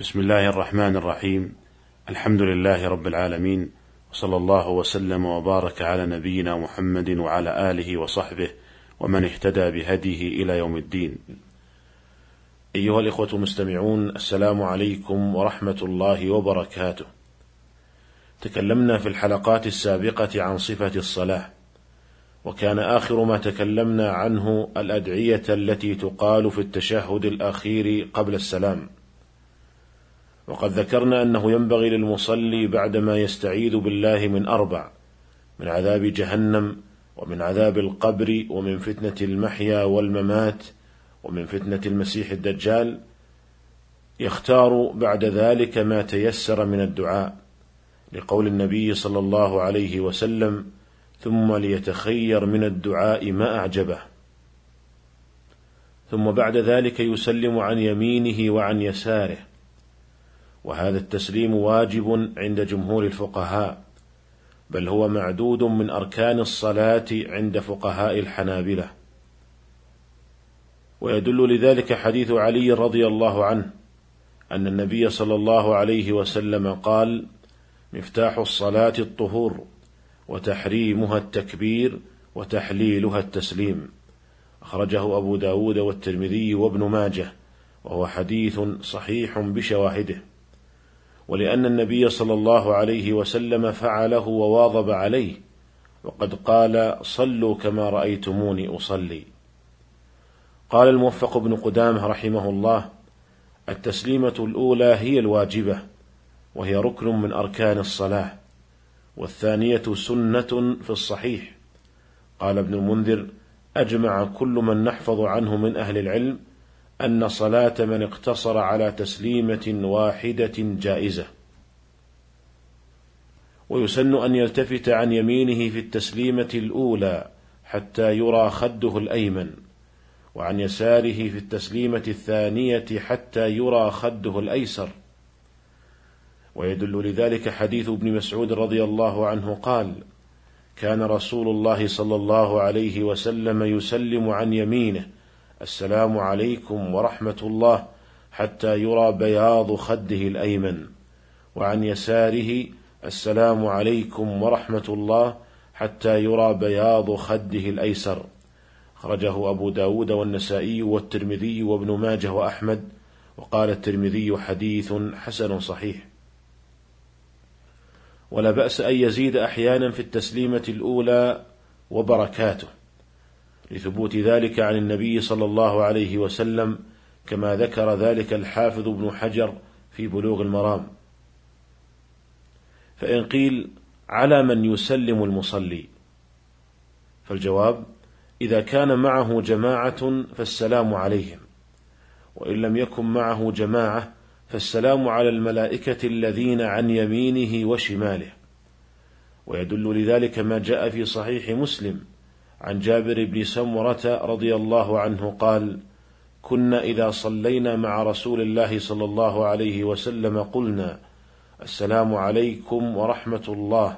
بسم الله الرحمن الرحيم. الحمد لله رب العالمين وصلى الله وسلم وبارك على نبينا محمد وعلى آله وصحبه ومن اهتدى بهديه إلى يوم الدين. أيها الإخوة المستمعون السلام عليكم ورحمة الله وبركاته. تكلمنا في الحلقات السابقة عن صفة الصلاة وكان آخر ما تكلمنا عنه الأدعية التي تقال في التشهد الأخير قبل السلام. وقد ذكرنا أنه ينبغي للمصلي بعدما يستعيذ بالله من أربع من عذاب جهنم ومن عذاب القبر ومن فتنة المحيا والممات ومن فتنة المسيح الدجال. يختار بعد ذلك ما تيسر من الدعاء لقول النبي صلى الله عليه وسلم ثم ليتخير من الدعاء ما أعجبه. ثم بعد ذلك يسلم عن يمينه وعن يساره. وهذا التسليم واجب عند جمهور الفقهاء بل هو معدود من أركان الصلاة عند فقهاء الحنابلة. ويدل لذلك حديث علي رضي الله عنه أن النبي صلى الله عليه وسلم قال مفتاح الصلاة الطهور وتحريمها التكبير وتحليلها التسليم أخرجه أبو داود والترمذي وابن ماجه وهو حديث صحيح بشواهده. ولأن النبي صلى الله عليه وسلم فعله وواظب عليه وقد قال صلوا كما رأيتموني أصلي. قال الموفق بن قدامة رحمه الله التسليمة الأولى هي الواجبة وهي ركن من أركان الصلاة والثانية سنة في الصحيح. قال ابن المنذر أجمع كل من نحفظ عنه من أهل العلم أن صلاة من اقتصر على تسليمة واحدة جائزة. ويسن أن يلتفت عن يمينه في التسليمة الأولى حتى يرى خده الأيمن وعن يساره في التسليمة الثانية حتى يرى خده الأيسر. ويدل لذلك حديث ابن مسعود رضي الله عنه قال كان رسول الله صلى الله عليه وسلم يسلم عن يمينه السلام عليكم ورحمة الله حتى يرى بياض خده الأيمن. وعن يساره السلام عليكم ورحمة الله حتى يرى بياض خده الأيسر. خرجه أبو داود والنسائي والترمذي وابن ماجه وأحمد وقال الترمذي حديث حسن صحيح. ولا بأس أن يزيد أحيانا في التسليمة الأولى وبركاته. لثبوت ذلك عن النبي صلى الله عليه وسلم كما ذكر ذلك الحافظ ابن حجر في بلوغ المرام. فإن قيل على من يسلم المصلي فالجواب إذا كان معه جماعة فالسلام عليهم وإن لم يكن معه جماعة فالسلام على الملائكة الذين عن يمينه وشماله. ويدل لذلك ما جاء في صحيح مسلم عن جابر بن سمرة رضي الله عنه قال: كنا إذا صلينا مع رسول الله صلى الله عليه وسلم قلنا: السلام عليكم ورحمة الله،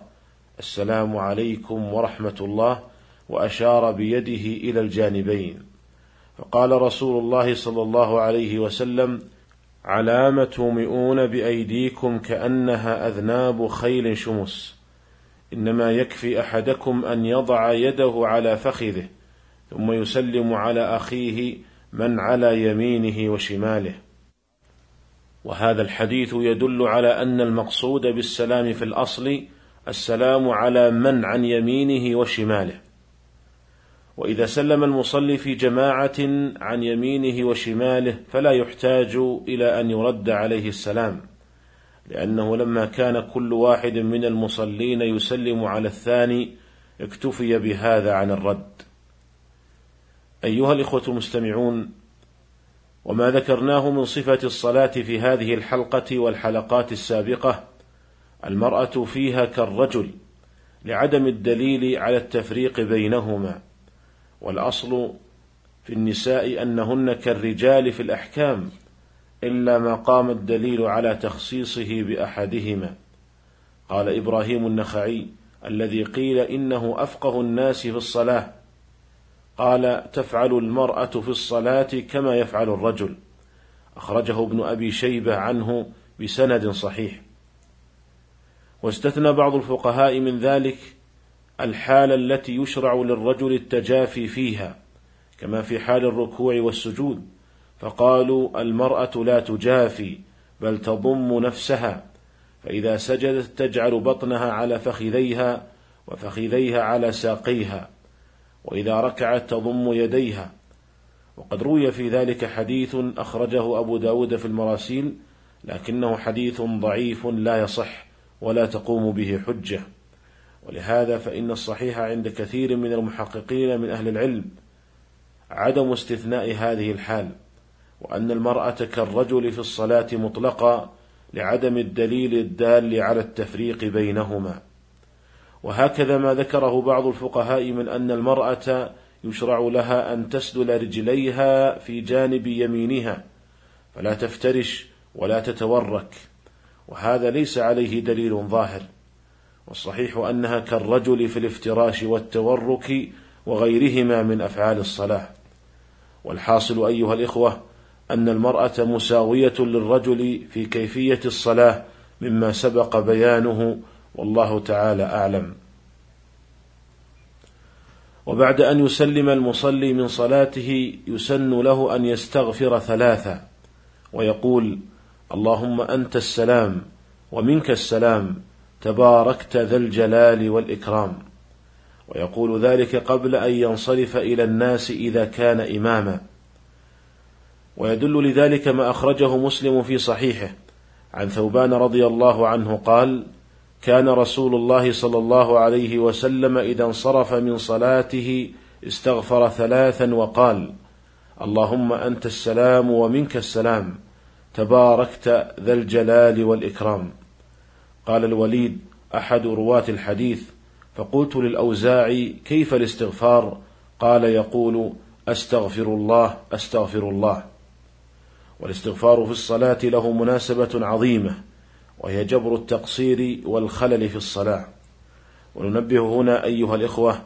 السلام عليكم ورحمة الله، وأشار بيده إلى الجانبين. فقال رسول الله صلى الله عليه وسلم: علام تومئون بأيديكم كأنها أذناب خيل شمس. إنما يكفي أحدكم أن يضع يده على فخذه ثم يسلم على أخيه من على يمينه وشماله. وهذا الحديث يدل على أن المقصود بالسلام في الأصل السلام على من عن يمينه وشماله. وإذا سلم المصلي في جماعة عن يمينه وشماله فلا يحتاج إلى أن يرد عليه السلام. لأنه لما كان كل واحد من المصلين يسلم على الثاني اكتفي بهذا عن الرد. أيها الإخوة المستمعون، وما ذكرناه من صفة الصلاة في هذه الحلقة والحلقات السابقة المرأة فيها كالرجل لعدم الدليل على التفريق بينهما، والأصل في النساء أنهن كالرجال في الأحكام إلا ما قام الدليل على تخصيصه بأحدهما. قال إبراهيم النخعي الذي قيل إنه أفقه الناس في الصلاة. قال تفعل المرأة في الصلاة كما يفعل الرجل. أخرجه ابن أبي شيبة عنه بسند صحيح. واستثنى بعض الفقهاء من ذلك الحال التي يشرع للرجل التجافي فيها كما في حال الركوع والسجود. فقالوا المرأة لا تجافي بل تضم نفسها. فإذا سجدت تجعل بطنها على فخذيها وفخذيها على ساقيها وإذا ركعت تضم يديها. وقد روي في ذلك حديث أخرجه أبو داود في المراسيل لكنه حديث ضعيف لا يصح ولا تقوم به حجة. ولهذا فإن الصحيح عند كثير من المحققين من أهل العلم عدم استثناء هذه الحال. وأن المرأة كالرجل في الصلاة مطلقا لعدم الدليل الدال على التفريق بينهما. وهكذا ما ذكره بعض الفقهاء من أن المرأة يشرع لها أن تسدل رجليها في جانب يمينها فلا تفترش ولا تتورك وهذا ليس عليه دليل ظاهر. والصحيح أنها كالرجل في الافتراش والتورك وغيرهما من أفعال الصلاة. والحاصل أيها الإخوة أن المرأة مساوية للرجل في كيفية الصلاة مما سبق بيانه والله تعالى أعلم. وبعد أن يسلم المصلي من صلاته يسن له أن يستغفر ثلاثة ويقول اللهم أنت السلام ومنك السلام تباركت ذا الجلال والإكرام. ويقول ذلك قبل أن ينصرف إلى الناس إذا كان إماما. ويدل لذلك ما أخرجه مسلم في صحيحه. عن ثوبان رضي الله عنه قال كان رسول الله صلى الله عليه وسلم إذا انصرف من صلاته استغفر ثلاثا وقال اللهم أنت السلام ومنك السلام تباركت ذا الجلال والإكرام. قال الوليد أحد رواة الحديث. فقلت للأوزاعي كيف الاستغفار؟ قال يقول أستغفر الله أستغفر الله. والاستغفار في الصلاة له مناسبة عظيمة وهي جبر التقصير والخلل في الصلاة. وننبه هنا أيها الإخوة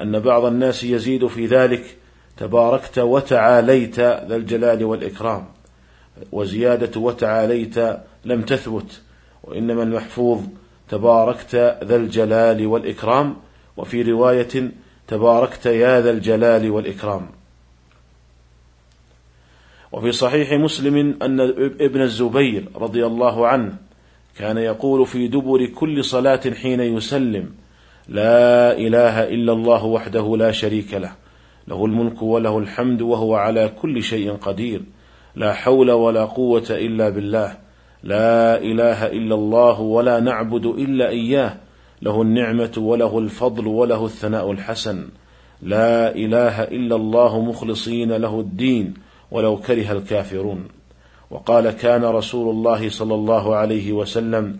أن بعض الناس يزيد في ذلك تباركت وتعاليت ذا الجلال والإكرام وزيادة وتعاليت لم تثبت وإنما المحفوظ تباركت ذا الجلال والإكرام وفي رواية تباركت يا ذا الجلال والإكرام. وفي صحيح مسلم أن ابن الزبير رضي الله عنه كان يقول في دبر كل صلاة حين يسلم لا إله إلا الله وحده لا شريك له له الملك وله الحمد وهو على كل شيء قدير لا حول ولا قوة إلا بالله لا إله إلا الله ولا نعبد إلا إياه له النعمة وله الفضل وله الثناء الحسن لا إله إلا الله مخلصين له الدين ولو كره الكافرون. وقال كان رسول الله صلى الله عليه وسلم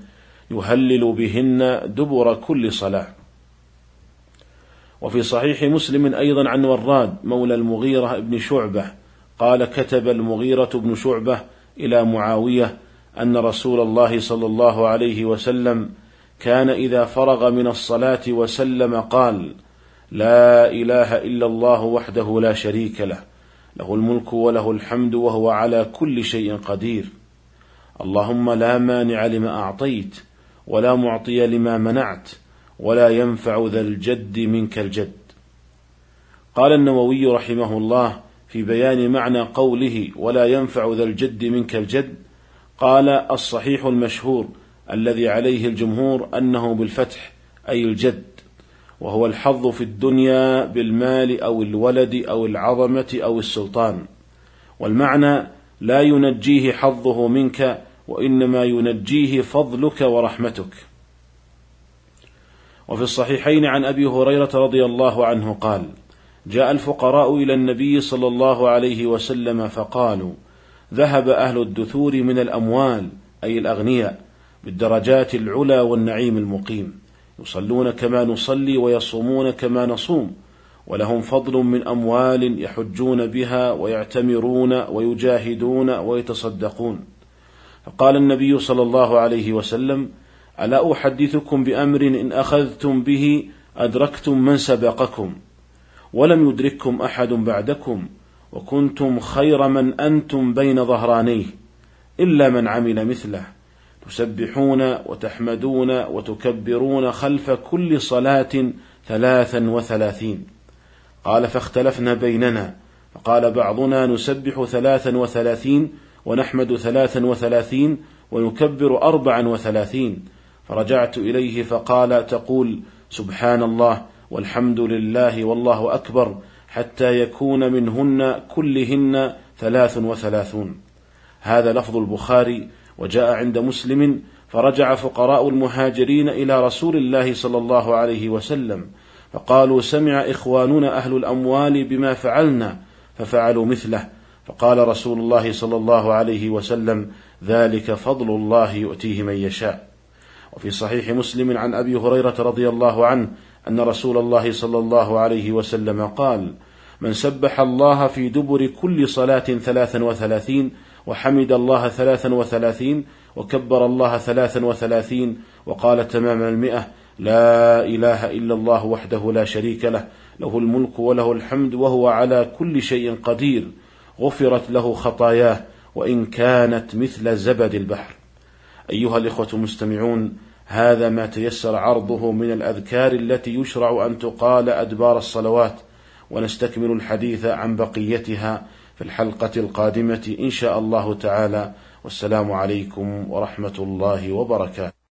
يهلل بهن دبر كل صلاة. وفي صحيح مسلم أيضا عن وراد مولى المغيرة بن شعبة قال كتب المغيرة بن شعبة إلى معاوية أن رسول الله صلى الله عليه وسلم كان إذا فرغ من الصلاة وسلم قال لا إله إلا الله وحده لا شريك له له الملك وله الحمد وهو على كل شيء قدير. اللهم لا مانع لما أعطيت ولا معطي لما منعت ولا ينفع ذا الجد منك الجد. قال النووي رحمه الله في بيان معنى قوله ولا ينفع ذا الجد منك الجد قال الصحيح المشهور الذي عليه الجمهور أنه بالفتح أي الجد. وهو الحظ في الدنيا بالمال أو الولد أو العظمة أو السلطان. والمعنى لا ينجيه حظه منك وإنما ينجيه فضلك ورحمتك. وفي الصحيحين عن أبي هريرة رضي الله عنه قال جاء الفقراء إلى النبي صلى الله عليه وسلم فقالوا ذهب أهل الدثور من الأموال أي الأغنياء بالدرجات العلى والنعيم المقيم. يصلون كما نصلي ويصومون كما نصوم ولهم فضل من أموال يحجون بها ويعتمرون ويجاهدون ويتصدقون. فقال النبي صلى الله عليه وسلم ألا أحدثكم بأمر إن أخذتم به أدركتم من سبقكم ولم يدرككم أحد بعدكم وكنتم خير من أنتم بين ظهرانيه إلا من عمل مثله. تسبحون وتحمدون وتكبرون خلف كل صلاة ثلاثا وثلاثين. قال فاختلفنا بيننا فقال بعضنا نسبح ثلاثا وثلاثين ونحمد ثلاثا وثلاثين ونكبر أربعا وثلاثين. فرجعت إليه فقال تقول سبحان الله والحمد لله والله أكبر حتى يكون منهن كلهن ثلاث وثلاثون. هذا لفظ البخاري وجاء عند مسلم فرجع فقراء المهاجرين إلى رسول الله صلى الله عليه وسلم فقالوا سمع إخواننا أهل الأموال بما فعلنا ففعلوا مثله. فقال رسول الله صلى الله عليه وسلم ذلك فضل الله يؤتيه من يشاء. وفي صحيح مسلم عن أبي هريرة رضي الله عنه أن رسول الله صلى الله عليه وسلم قال من سبح الله في دبر كل صلاة ثلاثا وثلاثين وحمد الله ثلاثا وثلاثين وكبر الله ثلاثا وثلاثين وقال تمام المئة لا إله إلا الله وحده لا شريك له له الملك وله الحمد وهو على كل شيء قدير غفرت له خطاياه وإن كانت مثل زبد البحر أيها الإخوة المستمعون هذا ما تيسر عرضه من الأذكار التي يشرع أن تقال أدبار الصلوات ونستكمل الحديث عن بقيتها في الحلقة القادمة إن شاء الله تعالى. والسلام عليكم ورحمة الله وبركاته.